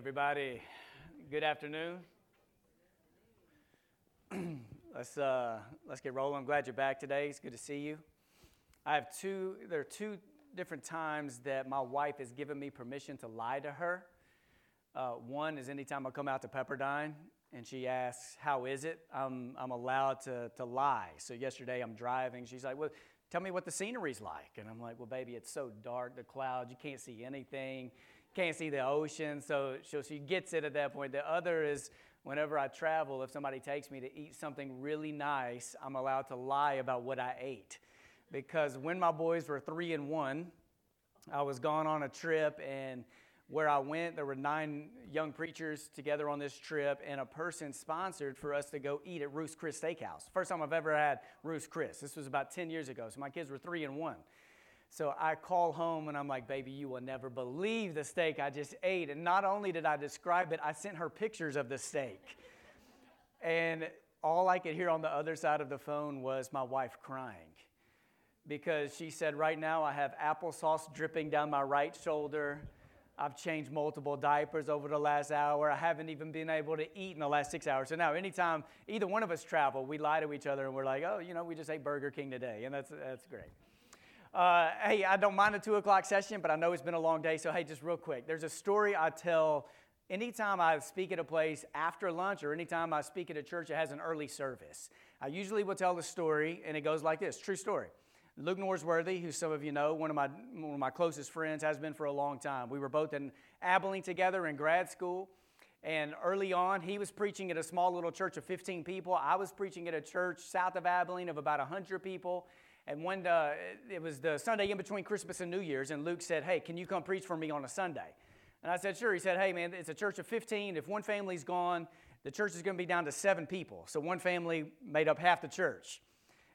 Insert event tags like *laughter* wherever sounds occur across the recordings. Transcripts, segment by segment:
everybody. Good afternoon. *clears throat* let's uh, let's get rolling. I'm glad you're back today. It's good to see you. I have two. There are two different times that my wife has given me permission to lie to her. Uh, one is anytime I come out to Pepperdine and she asks, "How is it?" I'm I'm allowed to to lie. So yesterday I'm driving. She's like, "Well, tell me what the scenery's like," and I'm like, "Well, baby, it's so dark. The clouds. You can't see anything." Can't see the ocean. So, she gets it at that point. The other is whenever I travel, if somebody takes me to eat something really nice, I'm allowed to lie about what I ate. Because when my boys were three and one, I was gone on a trip, and where I went, there were nine young preachers together on this trip, and a person sponsored for us to go eat at Ruth's Chris Steakhouse. First time I've ever had Ruth's Chris. This was about 10 years ago, so my kids were three and one. So I call home and I'm like, baby, you will never believe the steak I just ate. And not only did I describe it, I sent her pictures of the steak. And all I could hear on the other side of the phone was my wife crying because she said, Right now I have applesauce dripping down my right shoulder. I've changed multiple diapers over the last hour. I haven't even been able to eat in the last six hours. So now, anytime either one of us travel, we lie to each other and we're like, oh, you know, we just ate Burger King today. And that's, that's great. Uh, hey, I don't mind a two o'clock session, but I know it's been a long day. So, hey, just real quick, there's a story I tell anytime I speak at a place after lunch or anytime I speak at a church that has an early service. I usually will tell the story, and it goes like this true story. Luke Norsworthy, who some of you know, one of, my, one of my closest friends, has been for a long time. We were both in Abilene together in grad school. And early on, he was preaching at a small little church of 15 people. I was preaching at a church south of Abilene of about 100 people. And one, uh, it was the Sunday in between Christmas and New Year's, and Luke said, Hey, can you come preach for me on a Sunday? And I said, Sure. He said, Hey, man, it's a church of 15. If one family's gone, the church is going to be down to seven people. So one family made up half the church.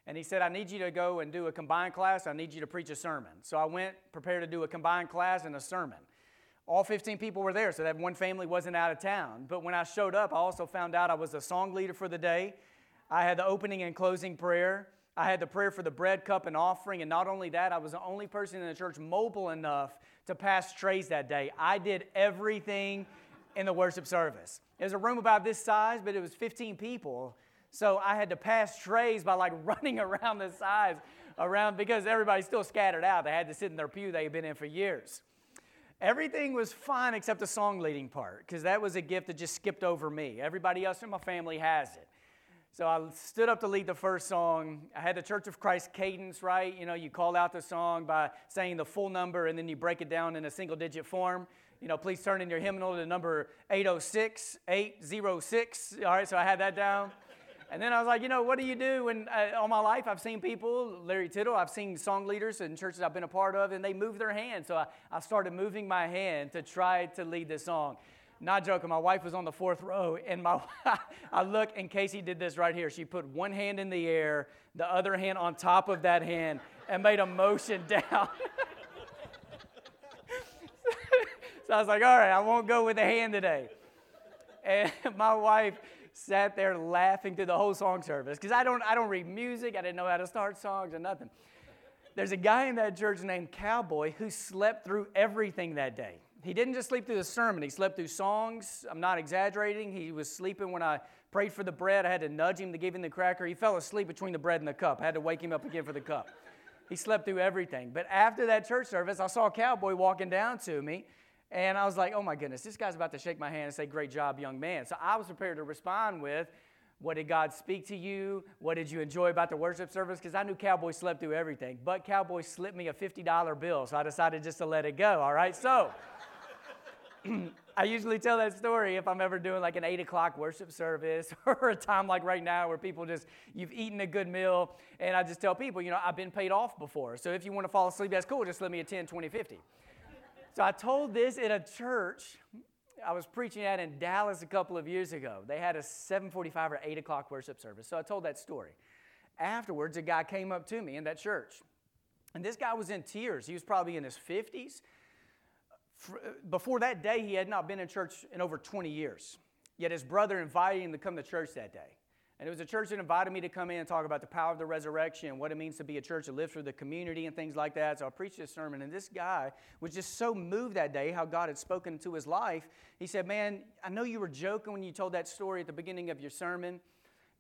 And he said, I need you to go and do a combined class. I need you to preach a sermon. So I went prepared to do a combined class and a sermon. All 15 people were there, so that one family wasn't out of town. But when I showed up, I also found out I was a song leader for the day. I had the opening and closing prayer. I had the prayer for the bread cup and offering, and not only that, I was the only person in the church mobile enough to pass trays that day. I did everything in the worship service. It was a room about this size, but it was 15 people. So I had to pass trays by like *laughs* running around the sides around because everybody's still scattered out. They had to sit in their pew they had been in for years. Everything was fine except the song leading part because that was a gift that just skipped over me. Everybody else in my family has it. So I stood up to lead the first song. I had the Church of Christ cadence, right? You know, you call out the song by saying the full number and then you break it down in a single digit form. You know, please turn in your hymnal to number 806, 806. All right, so I had that down. And then I was like, you know, what do you do? And uh, all my life, I've seen people, Larry Tittle, I've seen song leaders in churches I've been a part of, and they move their hand. So I, I started moving my hand to try to lead the song. Not joking. My wife was on the fourth row, and my *laughs* I look, and Casey did this right here. She put one hand in the air, the other hand on top of that hand, and made a motion *laughs* down. so I was like, all right, I won't go with the hand today. And *laughs* my wife sat there laughing through the whole song service because I don't, I don't read music. I didn't know how to start songs or nothing. There's a guy in that church named Cowboy who slept through everything that day. He didn't just sleep through the sermon, he slept through songs. I'm not exaggerating. He was sleeping when I prayed for the bread. I had to nudge him to give him the cracker. He fell asleep between the bread and the cup. I had to wake him up again for the cup. He slept through everything. But after that church service, I saw a cowboy walking down to me. And I was like, oh my goodness, this guy's about to shake my hand and say, great job, young man. So I was prepared to respond with, what did God speak to you? What did you enjoy about the worship service? Because I knew Cowboy slept through everything. But Cowboy slipped me a $50 bill, so I decided just to let it go, all right? So. *clears throat* I usually tell that story if I'm ever doing like an eight o'clock worship service *laughs* or a time like right now where people just, you've eaten a good meal. And I just tell people, you know, I've been paid off before. So if you want to fall asleep, that's cool. Just let me attend 10, 20, 50. so I told this in a church I was preaching at in Dallas a couple of years ago. They had a 745 or 8 o'clock worship service. So I told that story. Afterwards, a guy came up to me in that church. And this guy was in tears. He was probably in his 50s Uh, before that day, he had not been in church in over 20 years. Yet his brother invited him to come to church that day. And it was a church that invited me to come in and talk about the power of the resurrection, what it means to be a church that lives for the community and things like that. So I preached this sermon, and this guy was just so moved that day how God had spoken into his life. He said, Man, I know you were joking when you told that story at the beginning of your sermon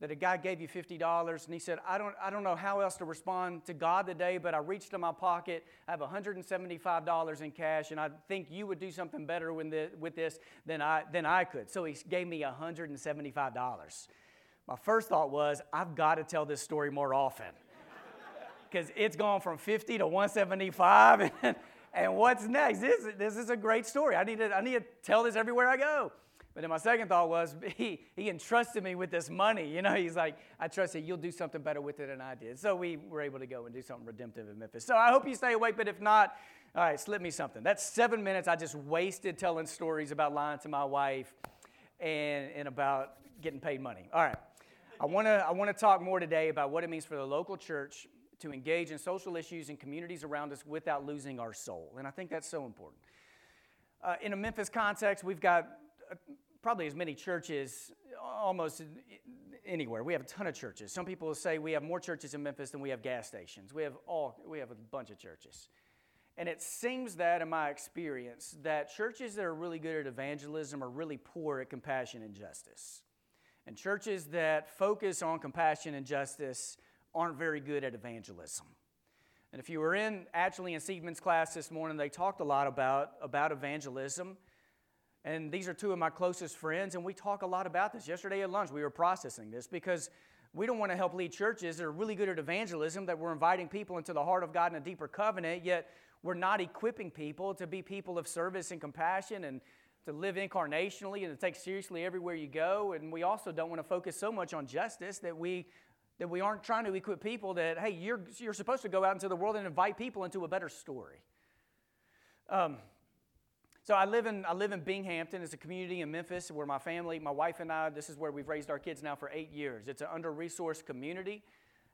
that a guy gave you $50 and he said, I don't, I don't know how else to respond to God today, but I reached in my pocket. I have $175 in cash, and I think you would do something better with this, than, I, than I could. So he gave me $175. My first thought was, I've got to tell this story more often *laughs* because it's gone from 50 to 175. *laughs* And, and what's next? This, this is a great story. I need, to, I need to tell this everywhere I go. But then my second thought was, *laughs* he, he entrusted me with this money. You know, he's like, I trust you, you'll do something better with it than I did. So we were able to go and do something redemptive in Memphis. So I hope you stay awake, but if not, all right, slip me something. That's seven minutes I just wasted telling stories about lying to my wife and, and about getting paid money. All right. I want to I want to talk more today about what it means for the local church to engage in social issues and communities around us without losing our soul. And I think that's so important. Uh, in a Memphis context, we've got probably as many churches almost anywhere. We have a ton of churches. Some people say we have more churches in Memphis than we have gas stations. We have all we have a bunch of churches. And it seems that in my experience that churches that are really good at evangelism are really poor at compassion and justice. And churches that focus on compassion and justice aren't very good at evangelism. And if you were in Ashley and Seidman's class this morning, they talked a lot about, about evangelism. And these are two of my closest friends, and we talk a lot about this. Yesterday at lunch, we were processing this because we don't want to help lead churches that are really good at evangelism, that we're inviting people into the heart of God in a deeper covenant, yet we're not equipping people to be people of service and compassion and to live incarnationally and to take seriously everywhere you go. And we also don't want to focus so much on justice that we that we aren't trying to equip people that hey, you're you're supposed to go out into the world and invite people into a better story. Um, so I live in I live in Binghampton. It's a community in Memphis where my family, my wife and I, this is where we've raised our kids now for eight years. It's an under-resourced community.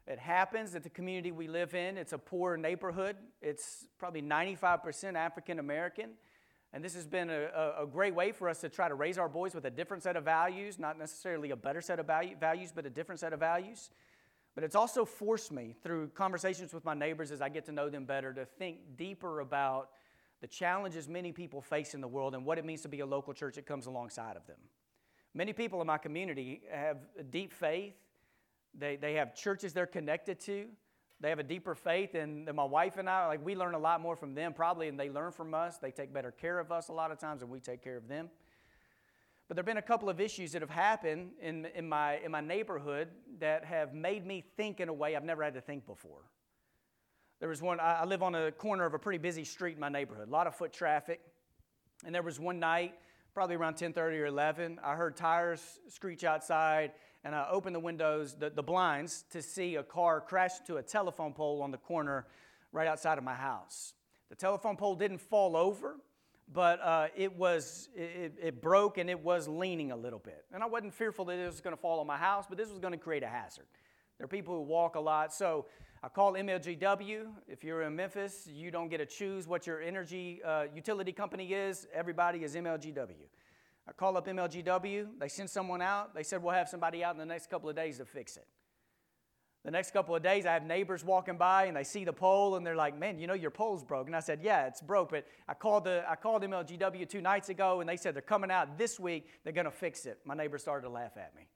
It happens that the community we live in, it's a poor neighborhood. It's probably 95% African American. And this has been a, a, great way for us to try to raise our boys with a different set of values, not necessarily a better set of value, values, but a different set of values. But it's also forced me through conversations with my neighbors as I get to know them better to think deeper about the challenges many people face in the world and what it means to be a local church that comes alongside of them. Many people in my community have a deep faith, they, they have churches they're connected to, they have a deeper faith and my wife and I, like we learn a lot more from them probably and they learn from us. They take better care of us a lot of times and we take care of them. But there have been a couple of issues that have happened in, in, my, in my neighborhood that have made me think in a way I've never had to think before. There was one, I live on a corner of a pretty busy street in my neighborhood, a lot of foot traffic. And there was one night, probably around 10:30 or 11, I heard tires screech outside and I opened the windows, the, the blinds, to see a car crash into a telephone pole on the corner right outside of my house. The telephone pole didn't fall over, but uh, it was it, it, broke and it was leaning a little bit. And I wasn't fearful that it was going to fall on my house, but this was going to create a hazard. There are people who walk a lot, so I call MLGW. If you're in Memphis, you don't get to choose what your energy uh, utility company is. Everybody is MLGW. I call up MLGW. They send someone out. They said, We'll have somebody out in the next couple of days to fix it. The next couple of days, I have neighbors walking by and they see the pole and they're like, Man, you know your pole's broke. And I said, Yeah, it's broke. But I called, the, I called MLGW two nights ago and they said they're coming out this week. They're going to fix it. My neighbors started to laugh at me.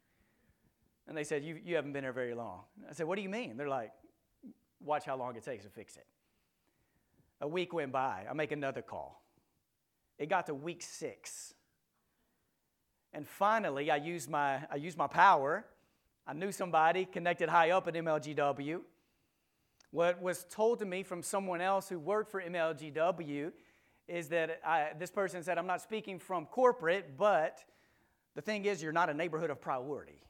And they said, you, you haven't been here very long. I said, What do you mean? They're like, Watch how long it takes to fix it. A week went by. I make another call. It got to week six. And finally, I used my, I used my power. I knew somebody connected high up at MLGW. What was told to me from someone else who worked for MLGW is that I, this person said, I'm not speaking from corporate, but the thing is, you're not a neighborhood of priority.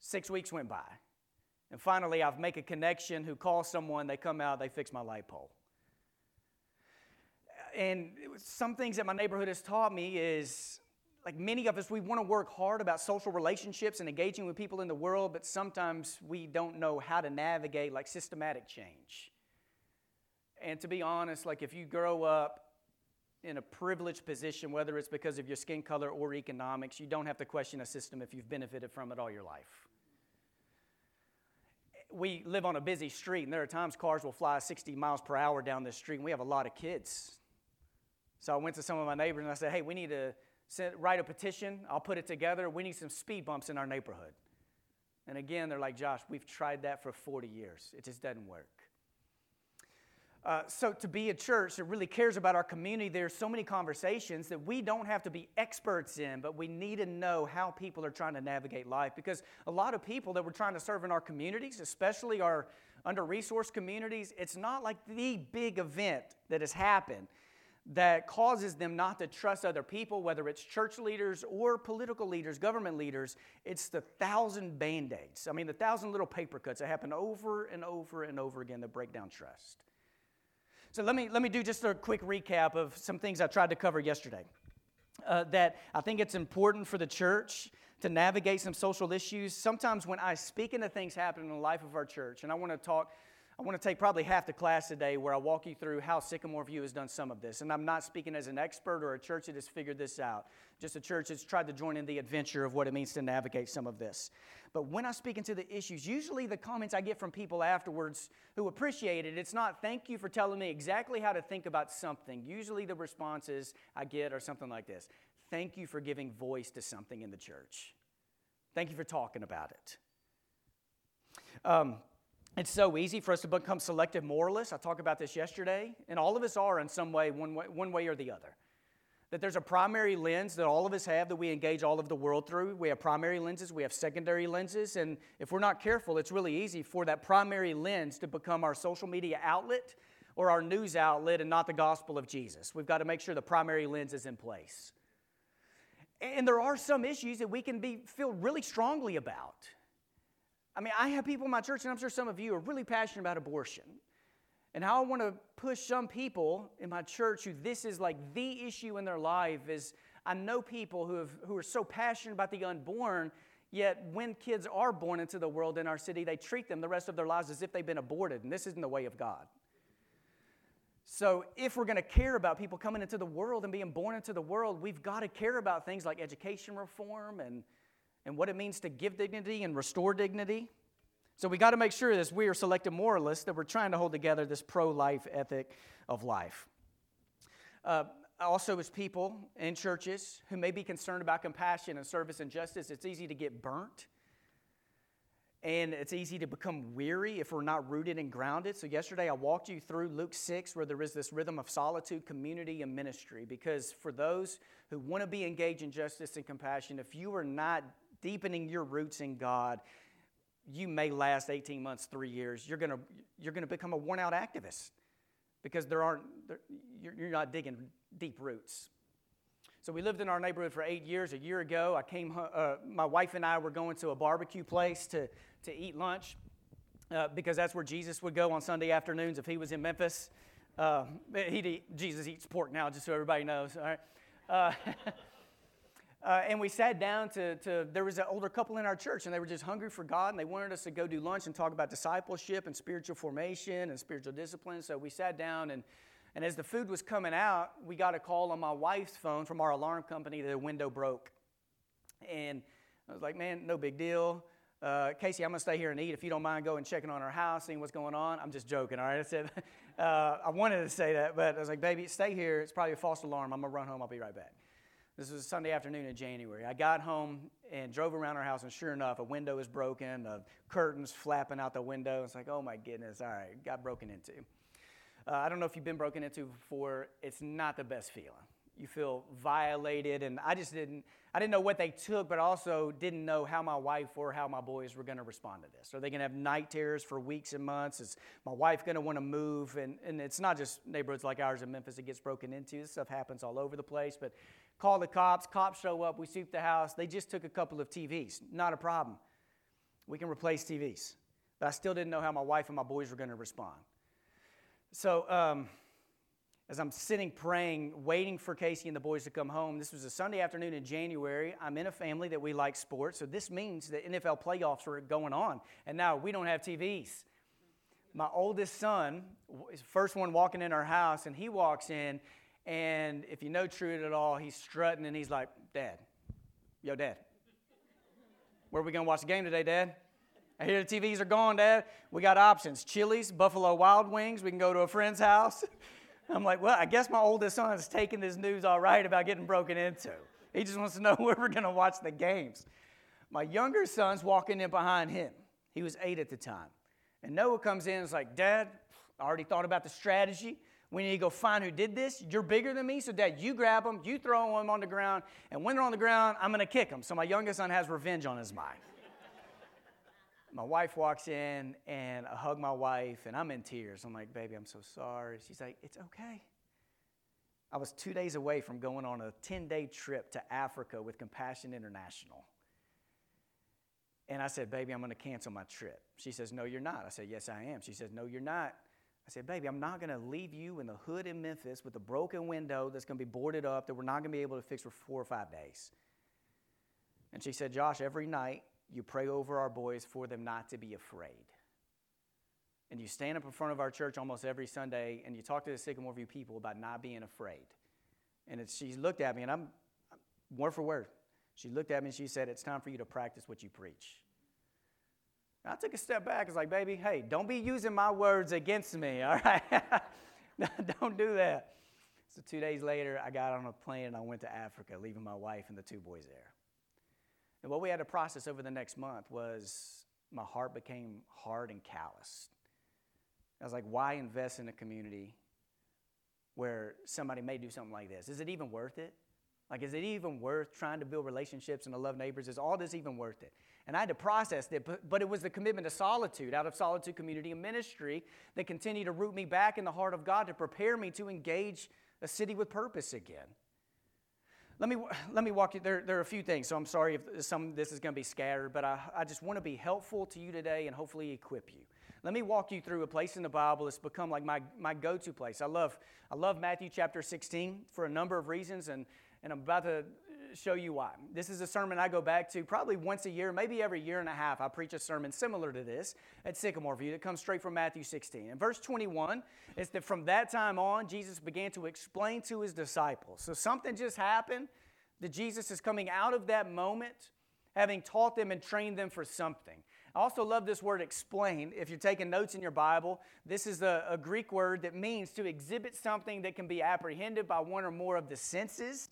Six weeks went by. And finally, I've make a connection who calls someone, they come out, they fix my light pole. And some things that my neighborhood has taught me is like many of us, we want to work hard about social relationships and engaging with people in the world, but sometimes we don't know how to navigate like systematic change. And to be honest, like if you grow up in a privileged position, whether it's because of your skin color or economics, you don't have to question a system if you've benefited from it all your life. We live on a busy street, and there are times cars will fly 60 miles per hour down this street, and we have a lot of kids. So I went to some of my neighbors and I said, hey, we need to send, write a petition. I'll put it together. We need some speed bumps in our neighborhood. And again, they're like, Josh, we've tried that for 40 years. It just doesn't work. Uh, so, to be a church that really cares about our community, there's so many conversations that we don't have to be experts in, but we need to know how people are trying to navigate life. Because a lot of people that we're trying to serve in our communities, especially our under resourced communities, it's not like the big event that has happened that causes them not to trust other people, whether it's church leaders or political leaders, government leaders. It's the thousand band aids. I mean, the thousand little paper cuts that happen over and over and over again that break down trust. So let me, let me do just a quick recap of some things I tried to cover yesterday. Uh, that I think it's important for the church to navigate some social issues. Sometimes when I speak into things happening in the life of our church, and I want to talk I want to take probably half the class today where I walk you through how Sycamore View has done some of this. And I'm not speaking as an expert or a church that has figured this out, just a church that's tried to join in the adventure of what it means to navigate some of this. But when I speak into the issues, usually the comments I get from people afterwards who appreciate it, it's not thank you for telling me exactly how to think about something. Usually the responses I get are something like this Thank you for giving voice to something in the church. Thank you for talking about it. Um, it's so easy for us to become selective moralists. I talked about this yesterday, and all of us are in some way, one way, one way or the other. That there's a primary lens that all of us have that we engage all of the world through. We have primary lenses, we have secondary lenses, and if we're not careful, it's really easy for that primary lens to become our social media outlet or our news outlet and not the gospel of Jesus. We've got to make sure the primary lens is in place. And there are some issues that we can be, feel really strongly about. I mean, I have people in my church, and I'm sure some of you are really passionate about abortion. And how I want to push some people in my church who this is like the issue in their life is I know people who, have, who are so passionate about the unborn, yet when kids are born into the world in our city, they treat them the rest of their lives as if they've been aborted. And this isn't the way of God. So, if we're going to care about people coming into the world and being born into the world, we've got to care about things like education reform and and what it means to give dignity and restore dignity. So we got to make sure as we are selective moralists that we're trying to hold together this pro-life ethic of life. Uh, also, as people in churches who may be concerned about compassion and service and justice, it's easy to get burnt. And it's easy to become weary if we're not rooted and grounded. So, yesterday I walked you through Luke 6, where there is this rhythm of solitude, community, and ministry. Because for those who want to be engaged in justice and compassion, if you are not deepening your roots in God, you may last 18 months, three years. You're going to you're to become a worn out activist because there aren't, there, you're, not digging deep roots. So we lived in our neighborhood for eight years. A year ago, I came. Uh, my wife and I were going to a barbecue place to to eat lunch uh, because that's where Jesus would go on Sunday afternoons if he was in Memphis. Uh, he Jesus eats pork now, just so everybody knows. All right. *laughs* Uh, and we sat down to, to, there was an older couple in our church, and they were just hungry for God, and they wanted us to go do lunch and talk about discipleship and spiritual formation and spiritual discipline. So we sat down, and, and as the food was coming out, we got a call on my wife's phone from our alarm company that the window broke. And I was like, man, no big deal. Uh, Casey, I'm going to stay here and eat. If you don't mind going checking on our house, seeing what's going on. I'm just joking, all right? I said, *laughs* uh, I wanted to say that, but I was like, baby, stay here. It's probably a false alarm. I'm going to run home. I'll be right back. This was a Sunday afternoon in January. I got home and drove around our house, and sure enough, a window is broken, the curtains flapping out the window. It's like, oh my goodness, all right, got broken into. Uh, I don't know if you've been broken into before. It's not the best feeling. You feel violated, and I just didn't. I didn't know what they took, but also didn't know how my wife or how my boys were going to respond to this. Are they going to have night terrors for weeks and months? Is my wife going to want to move? And, and it's not just neighborhoods like ours in Memphis that gets broken into. This stuff happens all over the place. But Call the cops, cops show up, we sweep the house. They just took a couple of TVs. Not a problem. We can replace TVs. But I still didn't know how my wife and my boys were going to respond. So, um, as I'm sitting praying, waiting for Casey and the boys to come home, this was a Sunday afternoon in January. I'm in a family that we like sports, so this means that NFL playoffs were going on. And now we don't have TVs. My oldest son is the first one walking in our house, and he walks in and if you know Truett at all, he's strutting and he's like, Dad, yo, Dad, where are we going to watch the game today, Dad? I hear the TVs are gone, Dad. We got options Chili's, Buffalo Wild Wings. We can go to a friend's house. *laughs* I'm like, well, I guess my oldest son is taking this news all right about getting broken into. He just wants to know *laughs* where we're going to watch the games. My younger son's walking in behind him. He was eight at the time. And Noah comes in and is like, Dad, I already thought about the strategy. We need to go find who did this. You're bigger than me, so Dad, you grab them, you throw them on the ground, and when they're on the ground, I'm going to kick them. So my youngest son has revenge on his mind. my wife walks in, and I hug my wife, and I'm in tears. I'm like, Baby, I'm so sorry. She's like, It's okay. I was two days away from going on a 10 day trip to Africa with Compassion International. And I said, Baby, I'm going to cancel my trip. She says, No, you're not. I said, Yes, I am. She says, No, you're not. I said, Baby, I'm not going to leave you in the hood in Memphis with a broken window that's going to be boarded up that we're not going to be able to fix for four or five days. And she said, Josh, every night you pray over our boys for them not to be afraid. And you stand up in front of our church almost every Sunday and you talk to the Sycamore View people about not being afraid. And she looked at me, and I'm, I'm word for word. She looked at me and she said, It's time for you to practice what you preach. I took a step back. I was like, Baby, hey, don't be using my words against me, *laughs* all right? *laughs* don't do that. So, two days later, I got on a plane and I went to Africa, leaving my wife and the two boys there. And what we had to process over the next month was my heart became hard and calloused. I was like, why invest in a community where somebody may do something like this? Is it even worth it? Like, is it even worth trying to build relationships and to love neighbors? Is all this even worth it? And I had to process it, but, but it was the commitment to solitude, out of solitude, community, and ministry that continued to root me back in the heart of God to prepare me to engage a city with purpose again. Let me, let me walk you, there, there are a few things, so I'm sorry if some this is going to be scattered, but I, I just want to be helpful to you today and hopefully equip you. Let me walk you through a place in the Bible that's become like my, my go-to place. I love, I love Matthew chapter 16 for a number of reasons, and, and I'm about to show you why. This is a sermon I go back to probably once a year, maybe every year and a half. I preach a sermon similar to this at Sycamore View that comes straight from Matthew 16. And verse 21 is that from that time on, Jesus began to explain to his disciples. So something just happened that Jesus is coming out of that moment, having taught them and trained them for something. I also love this word explain. If you're taking notes in your Bible, this is a, a, Greek word that means to exhibit something that can be apprehended by one or more of the senses,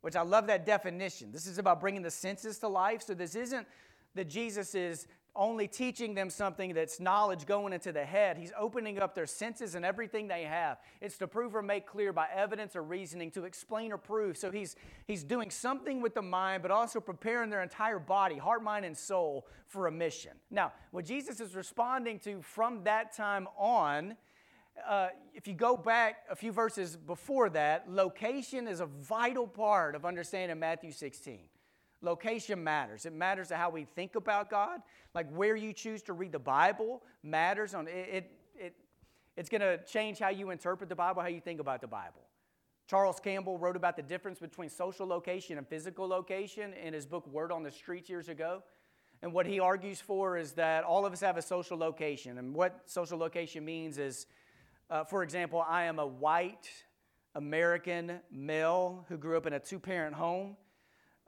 which I love that definition. This is about bringing the senses to life. So this isn't that Jesus is only teaching them something that's knowledge going into the head. He's opening up their senses and everything they have. It's to prove or make clear by evidence or reasoning, to explain or prove. So he's, he's doing something with the mind, but also preparing their entire body, heart, mind, and soul for a mission. Now, what Jesus is responding to from that time on, uh, if you go back a few verses before that, location is a vital part of understanding Matthew 16. Location matters. It matters to how we think about God. Like where you choose to read the Bible matters. On it, it, it it's going to change how you interpret the Bible, how you think about the Bible. Charles Campbell wrote about the difference between social location and physical location in his book Word on the Streets years ago. And what he argues for is that all of us have a social location. And what social location means is, uh, for example, I am a white American male who grew up in a two parent home.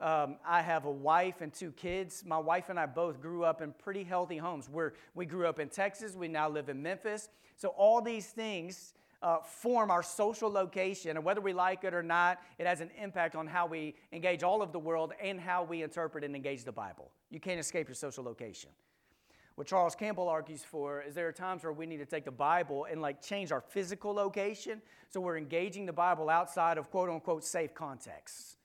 Um, I have a wife and two kids. My wife and I both grew up in pretty healthy homes. We're, we grew up in Texas. We now live in Memphis. So, all these things uh, form our social location. And whether we like it or not, it has an impact on how we engage all of the world and how we interpret and engage the Bible. You can't escape your social location. What Charles Campbell argues for is there are times where we need to take the Bible and like change our physical location so we're engaging the Bible outside of quote unquote safe contexts.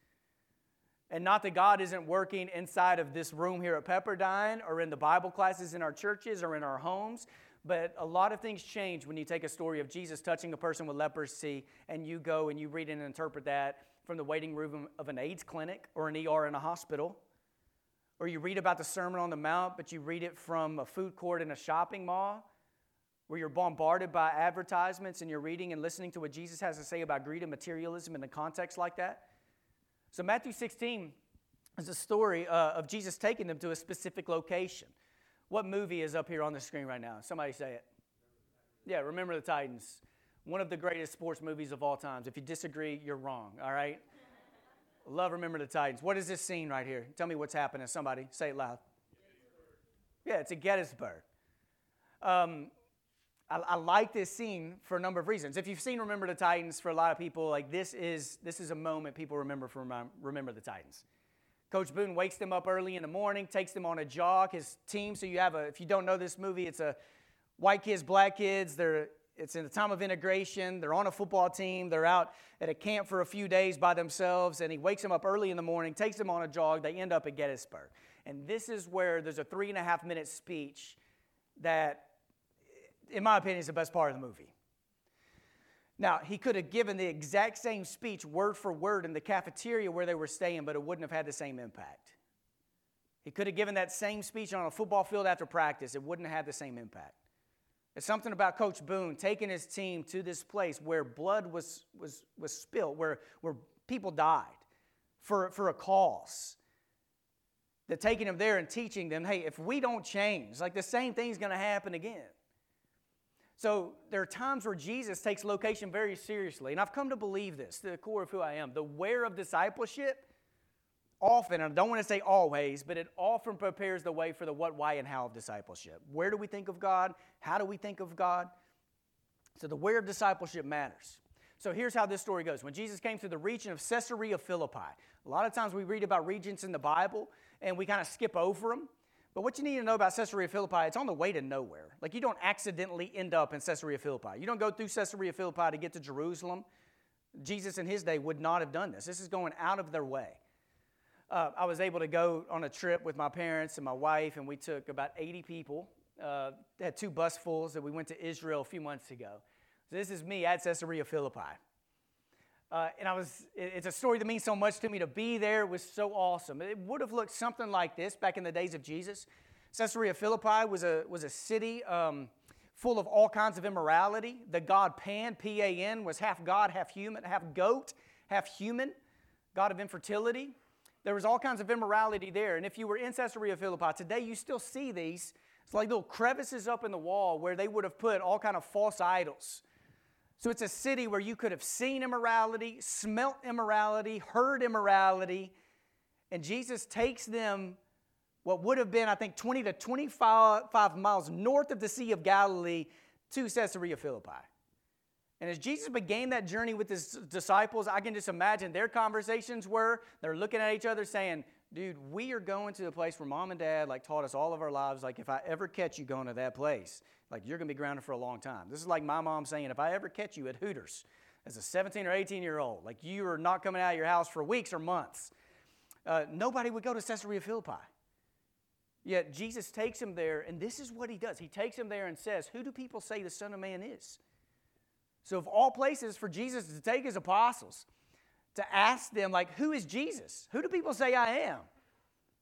And not that God isn't working inside of this room here at Pepperdine or in the Bible classes in our churches or in our homes, but a lot of things change when you take a story of Jesus touching a person with leprosy and you go and you read and interpret that from the waiting room of an AIDS clinic or an ER in a hospital. Or you read about the Sermon on the Mount, but you read it from a food court in a shopping mall where you're bombarded by advertisements and you're reading and listening to what Jesus has to say about greed and materialism in a context like that. So, Matthew 16 is a story uh, of Jesus taking them to a specific location. What movie is up here on the screen right now? Somebody say it. Yeah, Remember the Titans. One of the greatest sports movies of all times. If you disagree, you're wrong, all right? Love Remember the Titans. What is this scene right here? Tell me what's happening. Somebody say it loud. Yeah, it's a Gettysburg. Um, I, I, like this scene for a number of reasons. If you've seen Remember the Titans, for a lot of people, like this is this is a moment people remember from Remember the Titans. Coach Boone wakes them up early in the morning, takes them on a jog. His team. So you have a. If you don't know this movie, it's a white kids, black kids. They're it's in the time of integration. They're on a football team. They're out at a camp for a few days by themselves, and he wakes them up early in the morning, takes them on a jog. They end up at Gettysburg. And this is where there's a three and a half minute speech that, in my opinion, is the best part of the movie. Now, he could have given the exact same speech word for word in the cafeteria where they were staying, but it wouldn't have had the same impact. He could have given that same speech on a football field after practice, it wouldn't have had the same impact. It's something about Coach Boone taking his team to this place where blood was, was, was spilled, where, where people died for, for a cause. That taking them there and teaching them, hey, if we don't change, like the same thing's going to happen again. So there are times where Jesus takes location very seriously. And I've come to believe this, to the core of who I am. The where of discipleship often, I don't want to say always, but it often prepares the way for the what, why, and how of discipleship. Where do we think of God? How do we think of God? So the where of discipleship matters. So here's how this story goes. When Jesus came to the region of Caesarea Philippi, a lot of times we read about regions in the Bible and we kind of skip over them. But what you need to know about Caesarea Philippi, it's on the way to nowhere. Like you don't accidentally end up in Caesarea Philippi. You don't go through Caesarea Philippi to get to Jerusalem. Jesus in his day would not have done this. This is going out of their way uh, I was able to go on a trip with my parents and my wife, and we took about 80 people. Uh, had two busfuls that we went to Israel a few months ago. So this is me at Caesarea Philippi. Uh, and I was, it's a story that means so much to me to be there was so awesome. It would have looked something like this back in the days of Jesus. Caesarea Philippi was a, was a city um, full of all kinds of immorality. The god Pan, P A N, was half God, half human, half goat, half human, god of infertility. There was all kinds of immorality there. And if you were in Caesarea Philippi, today you still see these. It's like little crevices up in the wall where they would have put all kind of false idols. So it's a city where you could have seen immorality, smelt immorality, heard immorality. And Jesus takes them what would have been, I think, 20 to 25 miles north of the Sea of Galilee to Caesarea Philippi. And as Jesus began that journey with his disciples, I can just imagine their conversations were they're looking at each other saying, Dude, we are going to the place where mom and dad like taught us all of our lives. Like, if I ever catch you going to that place, like you're gonna be grounded for a long time. This is like my mom saying, if I ever catch you at Hooters as a 17 or 18 year old, like you are not coming out of your house for weeks or months. Uh, nobody would go to Caesarea Philippi. Yet Jesus takes him there, and this is what he does. He takes him there and says, Who do people say the Son of Man is? So, of all places for Jesus to take his apostles, to ask them, like, who is Jesus? Who do people say I am?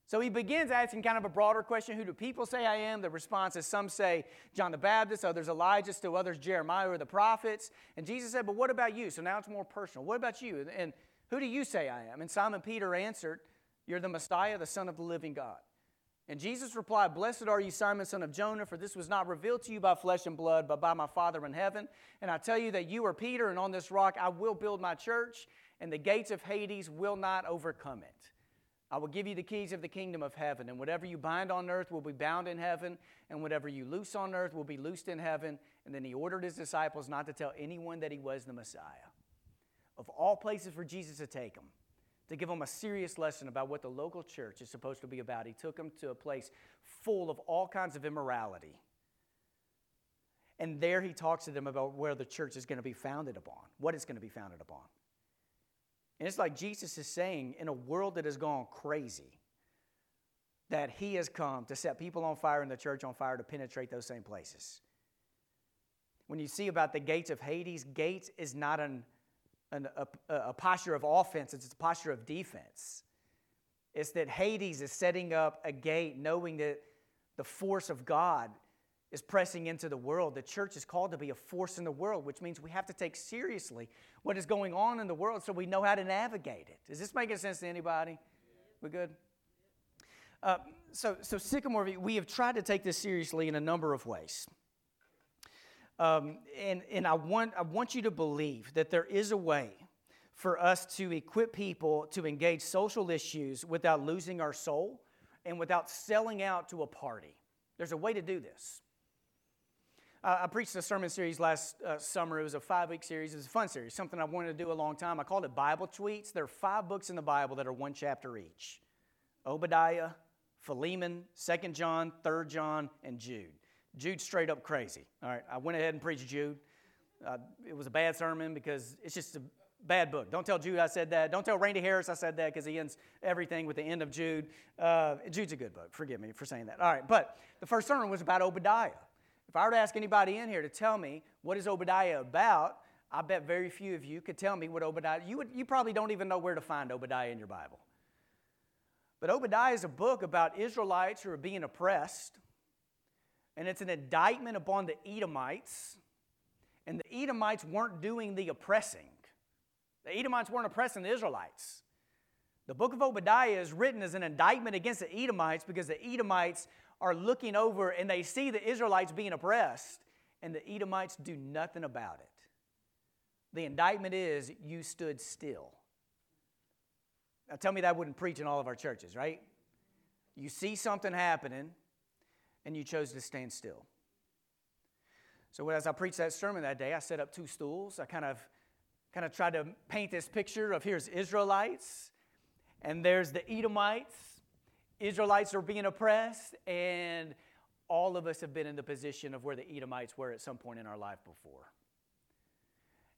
So he begins asking kind of a broader question Who do people say I am? The response is some say John the Baptist, others Elijah, still others Jeremiah or the prophets. And Jesus said, But what about you? So now it's more personal. What about you? And who do you say I am? And Simon Peter answered, You're the Messiah, the Son of the living God. And Jesus replied, Blessed are you, Simon, son of Jonah, for this was not revealed to you by flesh and blood, but by my Father in heaven. And I tell you that you are Peter, and on this rock I will build my church, and the gates of Hades will not overcome it. I will give you the keys of the kingdom of heaven, and whatever you bind on earth will be bound in heaven, and whatever you loose on earth will be loosed in heaven. And then he ordered his disciples not to tell anyone that he was the Messiah. Of all places for Jesus to take them, to give them a serious lesson about what the local church is supposed to be about. He took them to a place full of all kinds of immorality. And there he talks to them about where the church is going to be founded upon, what it's going to be founded upon. And it's like Jesus is saying, in a world that has gone crazy, that he has come to set people on fire and the church on fire to penetrate those same places. When you see about the gates of Hades, gates is not an an, a, a posture of offense, it's a posture of defense. It's that Hades is setting up a gate knowing that the force of God is pressing into the world. The church is called to be a force in the world, which means we have to take seriously what is going on in the world so we know how to navigate it. Is this making sense to anybody? We good? Uh, so, so Sycamore, we have tried to take this seriously in a number of ways. Um, and and I, want, I want you to believe that there is a way for us to equip people to engage social issues without losing our soul and without selling out to a party. There's a way to do this. Uh, I preached a sermon series last uh, summer. It was a five week series. It was a fun series, something I wanted to do a long time. I called it Bible Tweets. There are five books in the Bible that are one chapter each Obadiah, Philemon, 2nd John, 3rd John, and Jude. Jude's straight up crazy. All right, I went ahead and preached Jude. Uh, it was a bad sermon because it's just a bad book. Don't tell Jude I said that. Don't tell Randy Harris I said that because he ends everything with the end of Jude. Uh, Jude's a good book. Forgive me for saying that. All right, but the first sermon was about Obadiah. If I were to ask anybody in here to tell me what is Obadiah about, I bet very few of you could tell me what Obadiah. You would. You probably don't even know where to find Obadiah in your Bible. But Obadiah is a book about Israelites who are being oppressed, and it's an indictment upon the Edomites. And the Edomites weren't doing the oppressing. The Edomites weren't oppressing the Israelites. The book of Obadiah is written as an indictment against the Edomites because the Edomites are looking over and they see the Israelites being oppressed, and the Edomites do nothing about it. The indictment is you stood still. Now tell me that wouldn't preach in all of our churches, right? You see something happening and you chose to stand still. So as I preached that sermon that day, I set up two stools. I kind of kind of tried to paint this picture of here's Israelites, and there's the Edomites. Israelites are being oppressed, and all of us have been in the position of where the Edomites were at some point in our life before.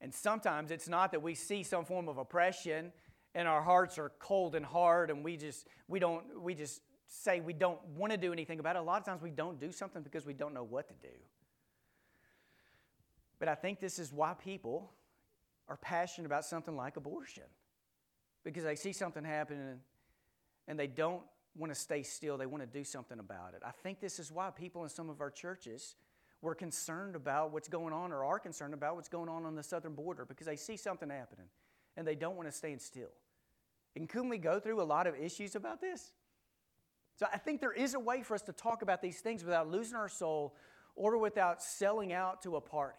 And sometimes it's not that we see some form of oppression and our hearts are cold and hard and we just we don't we just say we don't want to do anything about it. A lot of times we don't do something because we don't know what to do. But I think this is why people are passionate about something like abortion because they see something happening and they don't want to stay still. They want to do something about it. I think this is why people in some of our churches were concerned about what's going on or are concerned about what's going on on the southern border because they see something happening and they don't want to stand still. And couldn't we go through a lot of issues about this? So I think there is a way for us to talk about these things without losing our soul or without selling out to a party.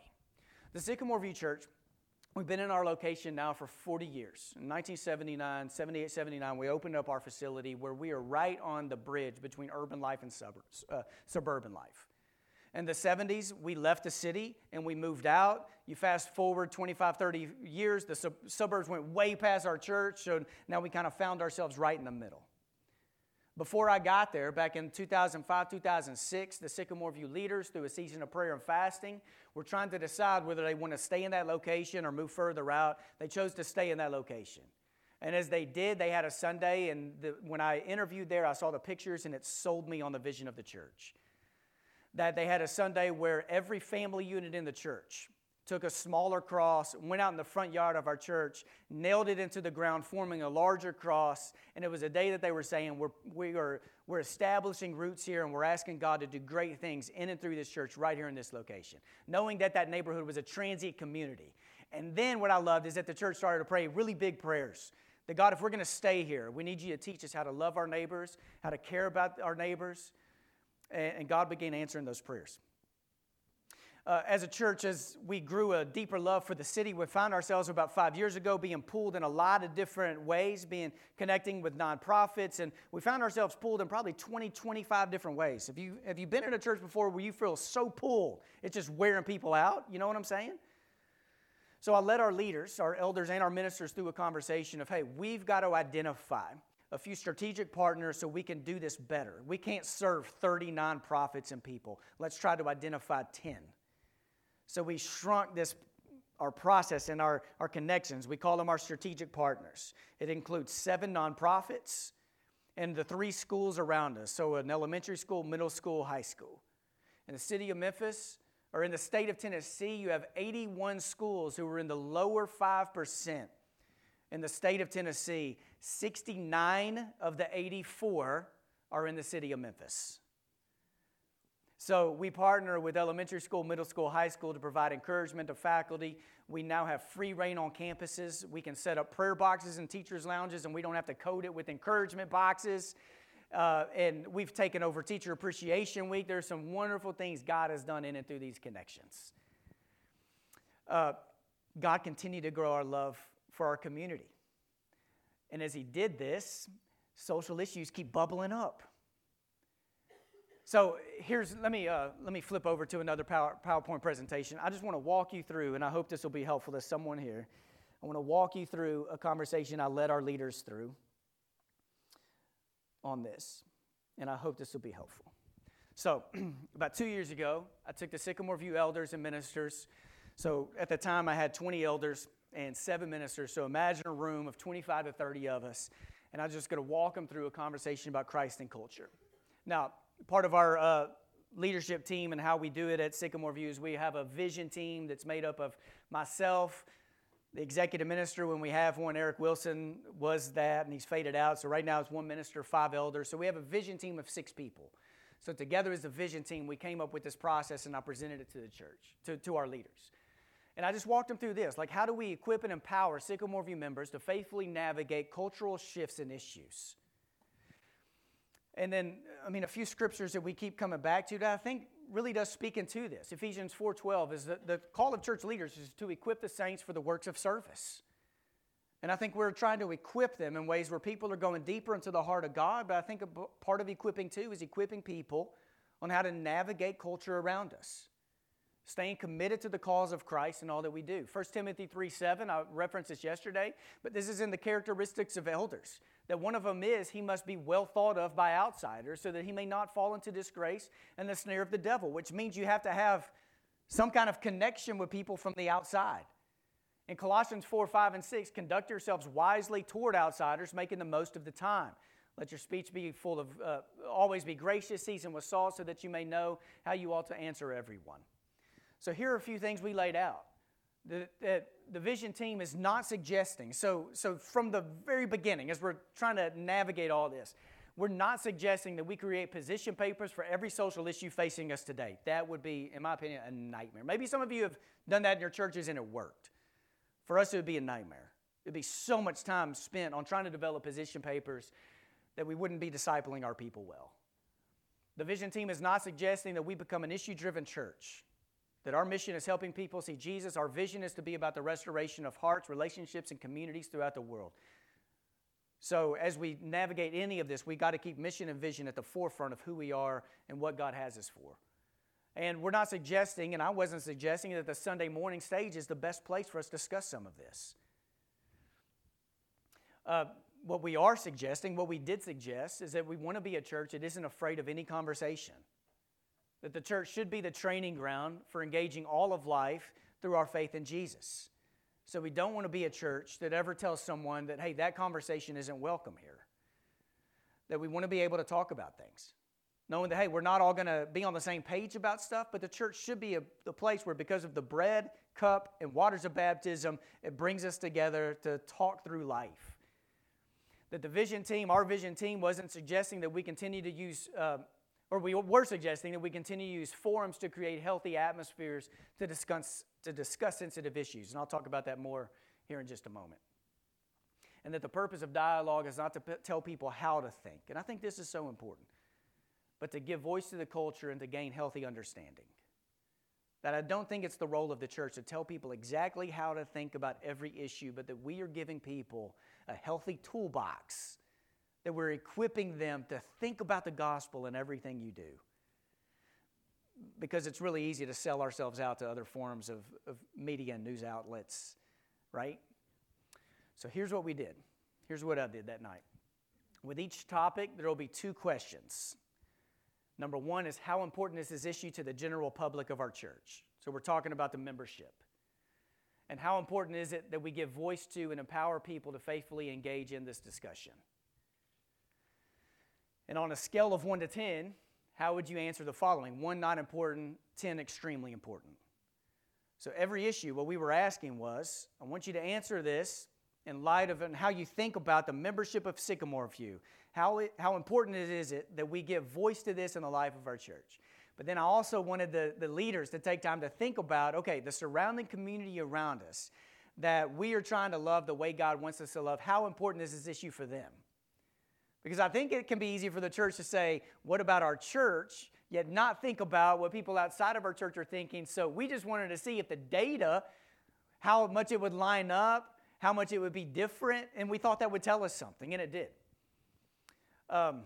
The Sycamore View Church We've been in our location now for 40 years. In 1979, 78, 79, we opened up our facility where we are right on the bridge between urban life and suburbs, uh, suburban life. In the 70s, we left the city and we moved out. You fast forward 25, 30 years, the sub- suburbs went way past our church, so now we kind of found ourselves right in the middle. Before I got there, back in 2005, 2006, the Sycamore View leaders, through a season of prayer and fasting, were trying to decide whether they want to stay in that location or move further out. They chose to stay in that location. And as they did, they had a Sunday, and the, when I interviewed there, I saw the pictures, and it sold me on the vision of the church. That they had a Sunday where every family unit in the church took a smaller cross, went out in the front yard of our church, nailed it into the ground, forming a larger cross. And it was a day that they were saying, We're, we are, we're establishing roots here and we're asking God to do great things in and through this church right here in this location, knowing that that neighborhood was a transient community. And then what I loved is that the church started to pray really big prayers. That God, if we're going to stay here, we need you to teach us how to love our neighbors, how to care about our neighbors. And God began answering those prayers uh, as a church, as we grew a deeper love for the city, we found ourselves about five years ago being pulled in a lot of different ways, being connecting with nonprofits, and we found ourselves pulled in probably 20, 25 different ways. Have you, have you been in a church before where you feel so pulled, it's just wearing people out? You know what I'm saying? So I led our leaders, our elders, and our ministers through a conversation of, hey, we've got to identify a few strategic partners so we can do this better. We can't serve 30 nonprofits and people. Let's try to identify 10. So we shrunk this our process and our, our connections. We call them our strategic partners. It includes seven nonprofits and the three schools around us. So, an elementary school, middle school, high school. In the city of Memphis, or in the state of Tennessee, you have 81 schools who are in the lower 5%. In the state of Tennessee, 69 of the 84 are in the city of Memphis. So we partner with elementary school, middle school, high school to provide encouragement to faculty. We now have free reign on campuses. We can set up prayer boxes and teachers' lounges, and we don't have to code it with encouragement boxes. Uh, and we've taken over Teacher Appreciation Week. There's some wonderful things God has done in and through these connections. Uh, God continued to grow our love for our community. And as He did this, social issues keep bubbling up. So here's let me uh, let me flip over to another power, PowerPoint presentation. I just want to walk you through, and I hope this will be helpful to someone here. I want to walk you through a conversation I led our leaders through on this, and I hope this will be helpful. So, *clears throat* about two years ago, I took the Sycamore View elders and ministers. So, at the time, I had 20 elders and seven ministers. So, imagine a room of 25 to 30 of us, and I was just going to walk them through a conversation about Christ and culture. Now, part of our uh, leadership team and how we do it at Sycamore View is we have a vision team that's made up of myself, the executive minister, when we have one, Eric Wilson was that, and he's faded out. So right now it's one minister, five elders. So we have a vision team of six people. So together as a vision team, we came up with this process and I presented it to the church, to, to our leaders. And I just walked them through this. Like, how do we equip and empower Sycamore View members to faithfully navigate cultural shifts and issues? And then, I mean, a few scriptures that we keep coming back to that I think really does speak into this. Ephesians 4.12 is that the call of church leaders is to equip the saints for the works of service. And I think we're trying to equip them in ways where people are going deeper into the heart of God, but I think part of equipping too is equipping people on how to navigate culture around us. Staying committed to the cause of Christ in all that we do. 1 Timothy 3.7 I referenced this yesterday, but this is in the characteristics of elders that one of them is he must be well thought of by outsiders so that he may not fall into disgrace and the snare of the devil, which means you have to have some kind of connection with people from the outside. In Colossians 4, 5, and 6, conduct yourselves wisely toward outsiders, making the most of the time. Let your speech be full of, uh, always be gracious, seasoned with salt, so that you may know how you ought to answer everyone. So here are a few things we laid out that the vision team is not suggesting. So, so from the very beginning, as we're trying to navigate all this, we're not suggesting that we create position papers for every social issue facing us today. That would be, in my opinion, a nightmare. Maybe some of you have done that in your churches and it worked. For us, it would be a nightmare. It would be so much time spent on trying to develop position papers that we wouldn't be discipling our people well. The vision team is not suggesting that we become an issue driven church that our mission is helping people see Jesus. Our vision is to be about the restoration of hearts, relationships, and communities throughout the world. So, as we navigate any of this, we got to keep mission and vision at the forefront of who we are and what God has us for. And we're not suggesting, and I wasn't suggesting, that the Sunday morning stage is the best place for us to discuss some of this. Uh, what we are suggesting, what we did suggest, is that we want to be a church that isn't afraid of any conversation that the church should be the training ground for engaging all of life through our faith in Jesus. So we don't want to be a church that ever tells someone that, hey, that conversation isn't welcome here. That we want to be able to talk about things. Knowing that, hey, we're not all going to be on the same page about stuff, but the church should be a, the place where, because of the bread, cup, and waters of baptism, it brings us together to talk through life. That the vision team, our vision team, wasn't suggesting that we continue to use uh, or we were suggesting that we continue to use forums to create healthy atmospheres to discuss, to discuss sensitive issues. And I'll talk about that more here in just a moment. And that the purpose of dialogue is not to p- tell people how to think. And I think this is so important, but to give voice to the culture and to gain healthy understanding. That I don't think it's the role of the church to tell people exactly how to think about every issue, but that we are giving people a healthy toolbox that we're equipping them to think about the gospel in everything you do. Because it's really easy to sell ourselves out to other forms of, of media and news outlets, right? So here's what we did. Here's what I did that night. With each topic, there will be two questions. Number one is how important is this issue to the general public of our church? So we're talking about the membership. And how important is it that we give voice to and empower people to faithfully engage in this discussion? And on a scale of 1 to 10, how would you answer the following? 1 not important, 10 extremely important. So every issue, what we were asking was, I want you to answer this in light of how you think about the membership of Sycamore View. How, how important is it that we give voice to this in the life of our church? But then I also wanted the, the leaders to take time to think about, okay, the surrounding community around us that we are trying to love the way God wants us to love. How important is this issue for them? Because I think it can be easy for the church to say, what about our church? Yet not think about what people outside of our church are thinking. So we just wanted to see if the data, how much it would line up, how much it would be different, and we thought that would tell us something, and it did. Um,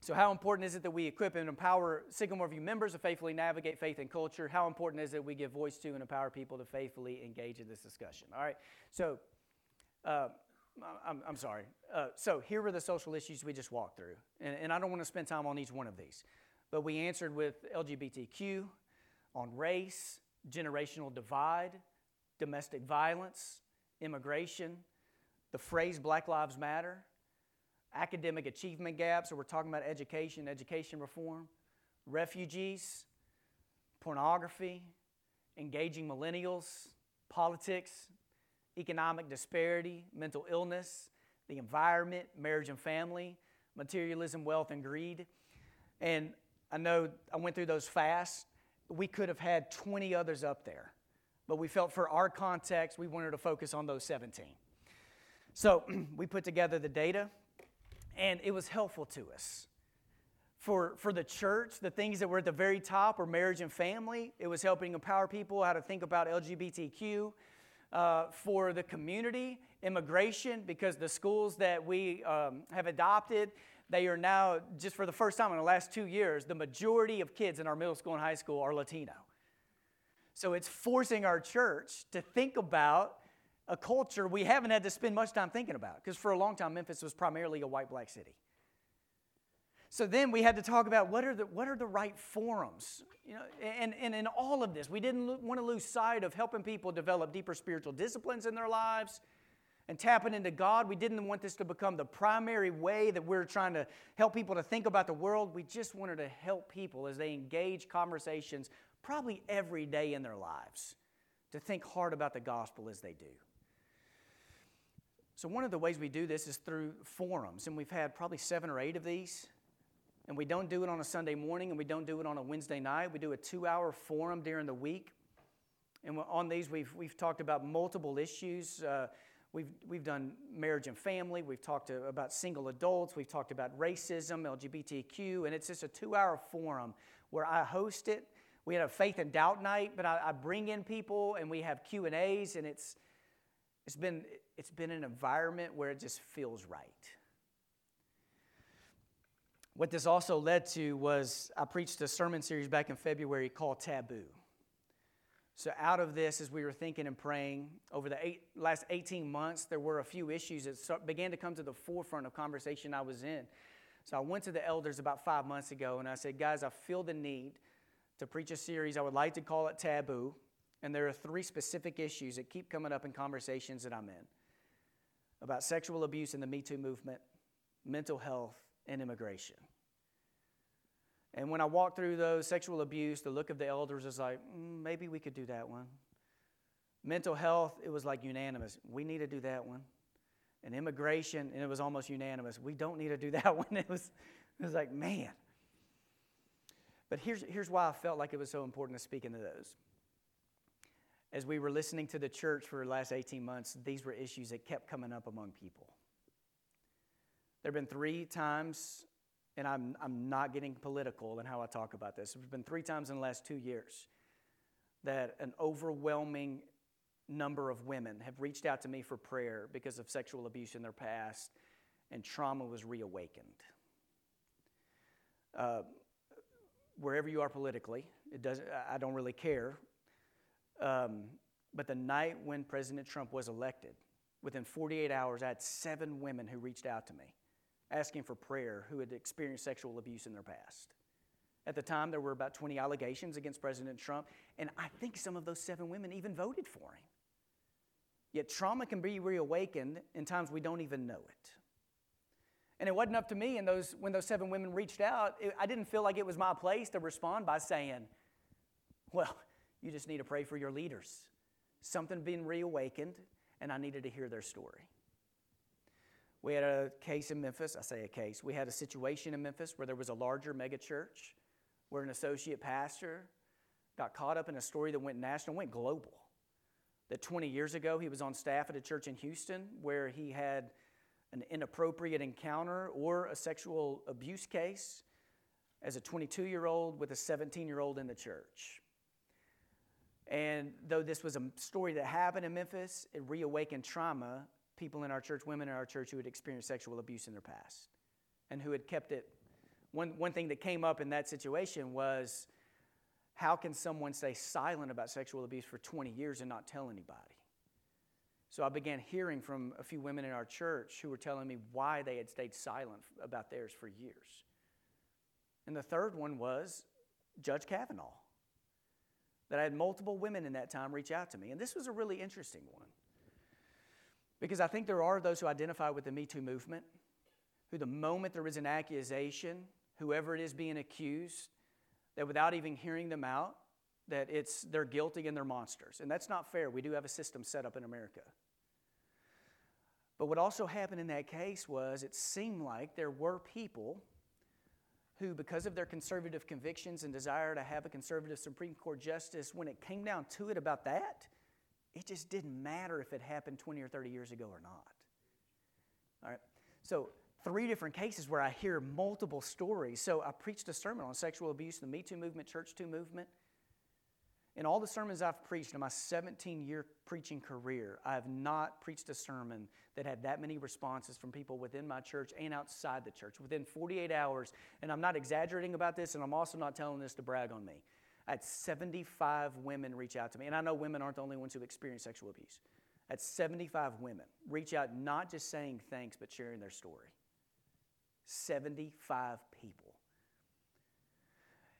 So, how important is it that we equip and empower Sycamore View members to faithfully navigate faith and culture? How important is it we give voice to and empower people to faithfully engage in this discussion? All right. So, uh, I'm, I'm, sorry. Uh, so, here were the social issues we just walked through. And, and I don't want to spend time on each one of these. But we answered with LGBTQ, on race, generational divide, domestic violence, immigration, the phrase Black Lives Matter, academic achievement gaps, so we're talking about education, education reform, refugees, pornography, engaging millennials, politics, economic disparity, mental illness, the environment, marriage and family, materialism, wealth, and greed. And I know I went through those fast. We could have had 20 others up there, but we felt for our context, we wanted to focus on those 17. So *clears throat* we put together the data, and it was helpful to us. For, for the church, the things that were at the very top were marriage and family. It was helping empower people how to think about LGBTQ. Uh, for the community, immigration, because the schools that we um, have adopted, they are now, just for the first time in the last two years, the majority of kids in our middle school and high school are Latino. So it's forcing our church to think about a culture we haven't had to spend much time thinking about because for a long time Memphis was primarily a white black city. So then we had to talk about what are the, what are the right forums. You know, and, and in all of this, we didn't want to lose sight of helping people develop deeper spiritual disciplines in their lives and tapping into God. We didn't want this to become the primary way that we're trying to help people to think about the world. We just wanted to help people as they engage conversations probably every day in their lives to think hard about the gospel as they do. So, one of the ways we do this is through forums, and we've had probably seven or eight of these. And we don't do it on a Sunday morning and we don't do it on a Wednesday night. We do a two hour forum during the week. And on these, we've, we've talked about multiple issues. Uh, we've, we've done marriage and family. We've talked to, about single adults. We've talked about racism, LGBTQ. And it's just a two hour forum where I host it. We had a faith and doubt night, but I, I bring in people and we have Q&As. And it's, it's, been, it's been an environment where it just feels right. What this also led to was I preached a sermon series back in February called Taboo. So, out of this, as we were thinking and praying over the eight, last 18 months, there were a few issues that began to come to the forefront of conversation I was in. So, I went to the elders about five months ago and I said, Guys, I feel the need to preach a series. I would like to call it Taboo. And there are three specific issues that keep coming up in conversations that I'm in about sexual abuse in the Me Too movement, mental health, and immigration. And when I walked through those, sexual abuse, the look of the elders was like, mm, maybe we could do that one. Mental health, it was like unanimous. We need to do that one. And immigration, and it was almost unanimous. We don't need to do *laughs* that one. It was, it was like, man. But here's, here's why I felt like it was so important to speak into those. As we were listening to the church for the last 18 months, these were issues that kept coming up among people. There have been three times, and I'm, I'm not getting political in how I talk about this. There's been three times in the last two years that an overwhelming number of women have reached out to me for prayer because of sexual abuse in their past, and trauma was reawakened. Uh, wherever you are politically, it doesn't, I don't really care. Um, but the night when President Trump was elected, within 48 hours, I had seven women who reached out to me asking for prayer who had experienced sexual abuse in their past. At the time, there were about 20 allegations against President Trump, and I think some of those seven women even voted for him. Yet trauma can be reawakened in times we don't even know it. And it wasn't up to me, and those, when those seven women reached out, it, I didn't feel like it was my place to respond by saying, Well, you just need to pray for your leaders. Something being reawakened, and I needed to hear their story. We had a case in Memphis. I say a case. We had a situation in Memphis where there was a larger megachurch where an associate pastor got caught up in a story that went national, went global. That 20 years ago he was on staff at a church in Houston where he had an inappropriate encounter or a sexual abuse case as a 22 year old with a 17 year old in the church. And though this was a story that happened in Memphis, it reawakened trauma people in our church, women in our church who had experienced sexual abuse in their past and who had kept it one, one thing that came up in that situation was how can someone stay silent about sexual abuse for 20 years and not tell anybody? So I began hearing from a few women in our church who were telling me why they had stayed silent about theirs for years. And the third one was Judge Kavanaugh. That I had multiple women in that time reach out to me. And this was a really interesting one. Because I think there are those who identify with the Me Too movement, who the moment there is an accusation, whoever it is being accused, that without even hearing them out, that it's they're guilty and they're monsters. And that's not fair. We do have a system set up in America. But what also happened in that case was it seemed like there were people who, because of their conservative convictions and desire to have a conservative Supreme Court justice, when it came down to it about that, it just didn't matter if it happened 20 or 30 years ago or not. All right? So, three different cases where I hear multiple stories. So, I preached a sermon on sexual abuse, the Me Too movement, Church Too movement. In all the sermons I've preached in my 17 year preaching career, I have not preached a sermon that had that many responses from people within my church and outside the church within 48 hours. And I'm not exaggerating about this, and I'm also not telling this to brag on me. I had 75 women reach out to me, and I know women aren't the only ones who experience sexual abuse. I had 75 women reach out, not just saying thanks, but sharing their story. 75 people.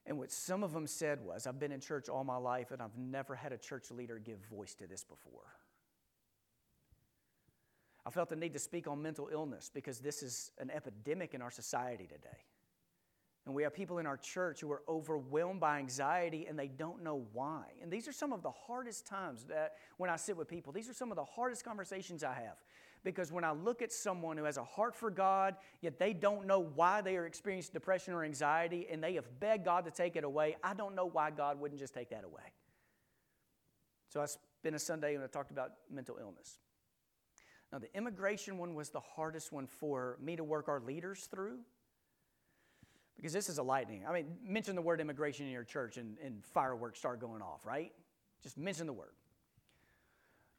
And what some of them said was, I've been in church all my life and I've never had a church leader give voice to this before. I felt the need to speak on mental illness because this is an epidemic in our society today. And we have people in our church who are overwhelmed by anxiety and they don't know why. And these are some of the hardest times that when I sit with people, these are some of the hardest conversations I have because when I look at someone who has a heart for God, yet they don't know why they are experiencing depression or anxiety, and they have begged God to take it away, I don't know why God wouldn't just take that away. So I spent a Sunday and I talked about mental illness. Now, the immigration one was the hardest one for me to work our leaders through because this is a lightning. I mean, mention the word immigration in your church and, and fireworks start going off, right? Just mention the word.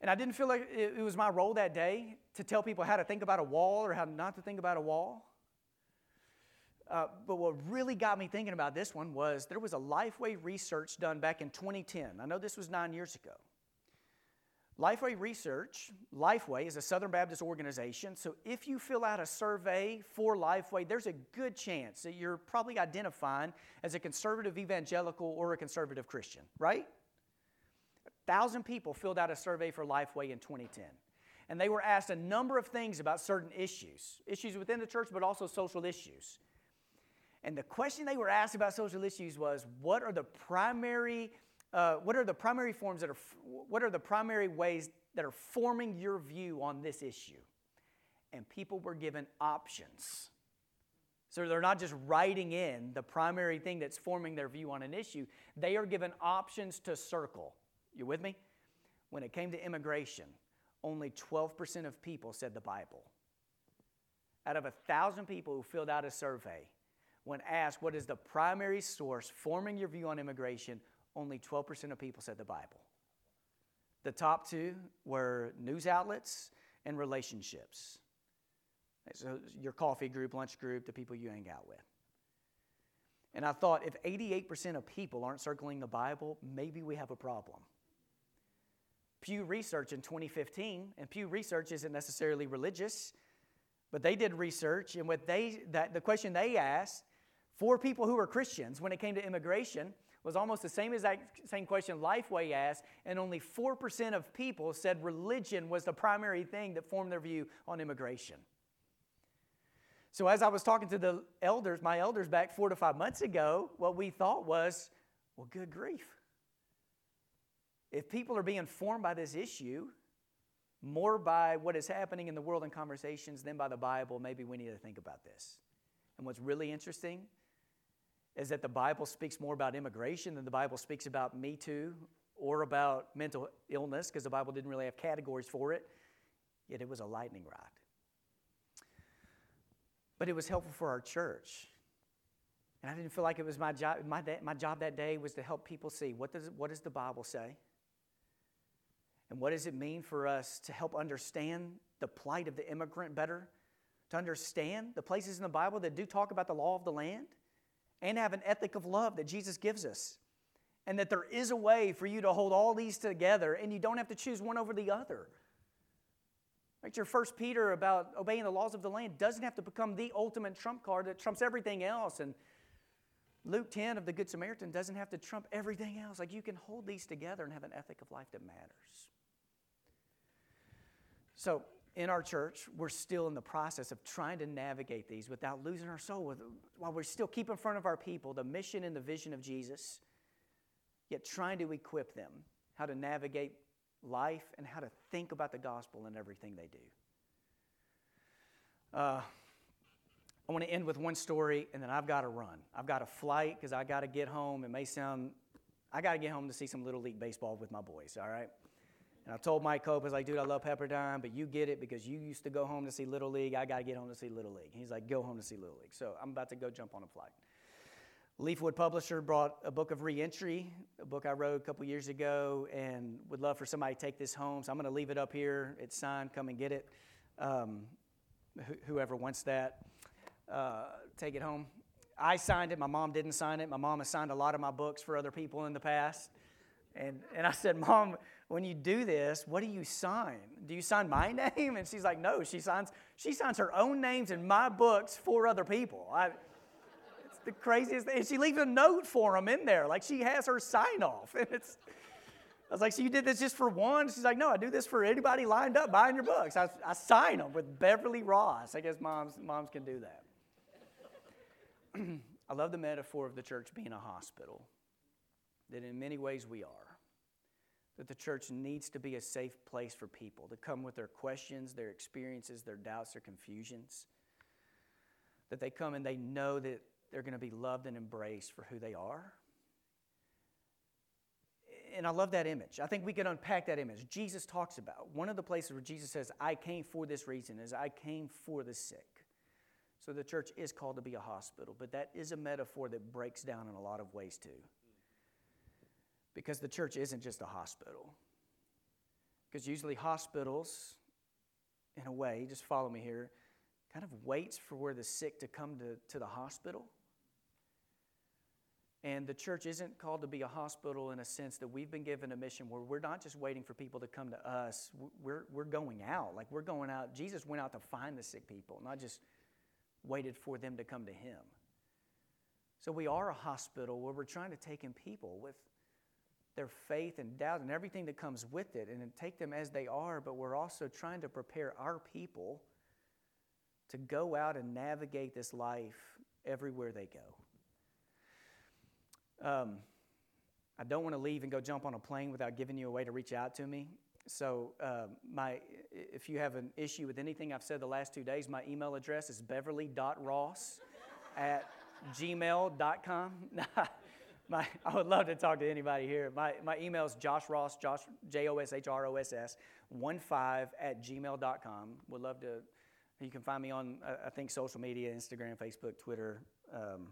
And I didn't feel like it was my role that day to tell people how to think about a wall or how not to think about a wall. Uh, but what really got me thinking about this one was there was a Lifeway research done back in 2010. I know this was nine years ago. Lifeway Research, Lifeway is a Southern Baptist organization. So if you fill out a survey for Lifeway, there's a good chance that you're probably identifying as a conservative evangelical or a conservative Christian, right? A 1,000 people filled out a survey for Lifeway in 2010. And they were asked a number of things about certain issues, issues within the church, but also social issues. And the question they were asked about social issues was what are the primary, uh, what are the primary forms that are, what are the primary ways that are forming your view on this issue? And people were given options. So they're not just writing in the primary thing that's forming their view on an issue, they are given options to circle. You with me? When it came to immigration, only 12% of people said the Bible. Out of a thousand people who filled out a survey, when asked what is the primary source forming your view on immigration, only 12% of people said the Bible. The top two were news outlets and relationships. So your coffee group, lunch group, the people you hang out with. And I thought if 88% of people aren't circling the Bible, maybe we have a problem. Pew Research in 2015, and Pew Research isn't necessarily religious, but they did research, and what they that the question they asked for people who were Christians when it came to immigration was almost the same exact same question Lifeway asked, and only 4% of people said religion was the primary thing that formed their view on immigration. So as I was talking to the elders, my elders back four to five months ago, what we thought was, well, good grief. If people are being formed by this issue, more by what is happening in the world and conversations than by the Bible, maybe we need to think about this. And what's really interesting is that the Bible speaks more about immigration than the Bible speaks about Me Too or about mental illness, because the Bible didn't really have categories for it. Yet it was a lightning rod. But it was helpful for our church. And I didn't feel like it was my job. My, my job that day was to help people see what does, what does the Bible say? And what does it mean for us to help understand the plight of the immigrant better? To understand the places in the Bible that do talk about the law of the land? And have an ethic of love that Jesus gives us. And that there is a way for you to hold all these together and you don't have to choose one over the other. Like your first Peter about obeying the laws of the land doesn't have to become the ultimate trump card that trumps everything else. And Luke 10 of the Good Samaritan doesn't have to trump everything else. Like you can hold these together and have an ethic of life that matters. So, in our church, we're still in the process of trying to navigate these without losing our soul, while we still keep in front of our people the mission and the vision of Jesus, yet trying to equip them how to navigate life and how to think about the gospel in everything they do. Uh, I want to end with one story, and then I've got to run. I've got a flight because I got to get home. It may sound, I got to get home to see some Little League Baseball with my boys, all right? And I told Mike Cope, I was like, dude, I love Pepperdine, but you get it because you used to go home to see Little League. I got to get home to see Little League. He's like, go home to see Little League. So I'm about to go jump on a flight. Leafwood Publisher brought a book of reentry, a book I wrote a couple years ago, and would love for somebody to take this home. So I'm going to leave it up here. It's signed. Come and get it. Um, wh- whoever wants that, uh, take it home. I signed it. My mom didn't sign it. My mom has signed a lot of my books for other people in the past. And, and I said, Mom, when you do this, what do you sign? Do you sign my *laughs* name? And she's like, No, she signs, she signs her own names in my books for other people. I, the craziest thing. And she leaves a note for them in there. Like she has her sign off. *laughs* And it's, I was like, so you did this just for one? She's like, no, I do this for anybody lined up buying your books. I, I sign them with Beverly Ross. I guess moms, moms can do that. *clears throat* I love the metaphor of the church being a hospital, that in many ways we are. That the church needs to be a safe place for people to come with their questions, their experiences, their doubts, their confusions. That they come and they know that they're going to be loved and embraced for who they are. And I love that image. I think we can unpack that image. Jesus talks about one of the places where Jesus says, I came for this reason, is I came for the sick. So the church is called to be a hospital, but that is a metaphor that breaks down in a lot of ways too. Because the church isn't just a hospital. Because usually hospitals, in a way, just follow me here, kind of waits for where the sick to come to, to the hospital. And the church isn't called to be a hospital in a sense that we've been given a mission where we're not just waiting for people to come to us, we're, we're going out. Like we're going out. Jesus went out to find the sick people, not just waited for them to come to him. So we are a hospital where we're trying to take in people with their faith and doubt and everything that comes with it and take them as they are, but we're also trying to prepare our people to go out and navigate this life everywhere they go. Um, I don't want to leave and go jump on a plane without giving you a way to reach out to me. So, uh, my, if you have an issue with anything I've said the last two days, my email address is beverly.ross at gmail.com. *laughs* my, I would love to talk to anybody here. My, my email is Josh Ross, Josh, J O S H R O S S, 1 5 at gmail.com. Would love to, you can find me on, I think, social media Instagram, Facebook, Twitter. Um,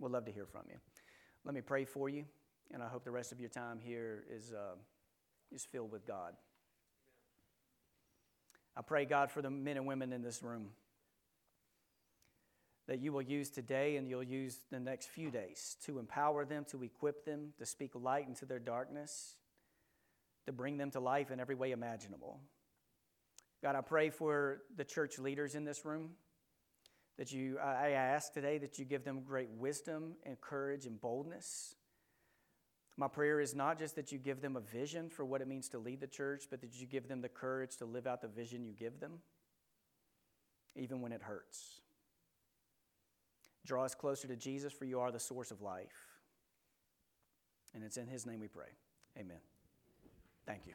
would love to hear from you. Let me pray for you, and I hope the rest of your time here is, uh, is filled with God. I pray, God, for the men and women in this room that you will use today and you'll use the next few days to empower them, to equip them, to speak light into their darkness, to bring them to life in every way imaginable. God, I pray for the church leaders in this room that you, I ask today that you give them great wisdom and courage and boldness. My prayer is not just that you give them a vision for what it means to lead the church, but that you give them the courage to live out the vision you give them, even when it hurts. Draw us closer to Jesus, for you are the source of life. And it's in his name we pray. Amen. Thank you.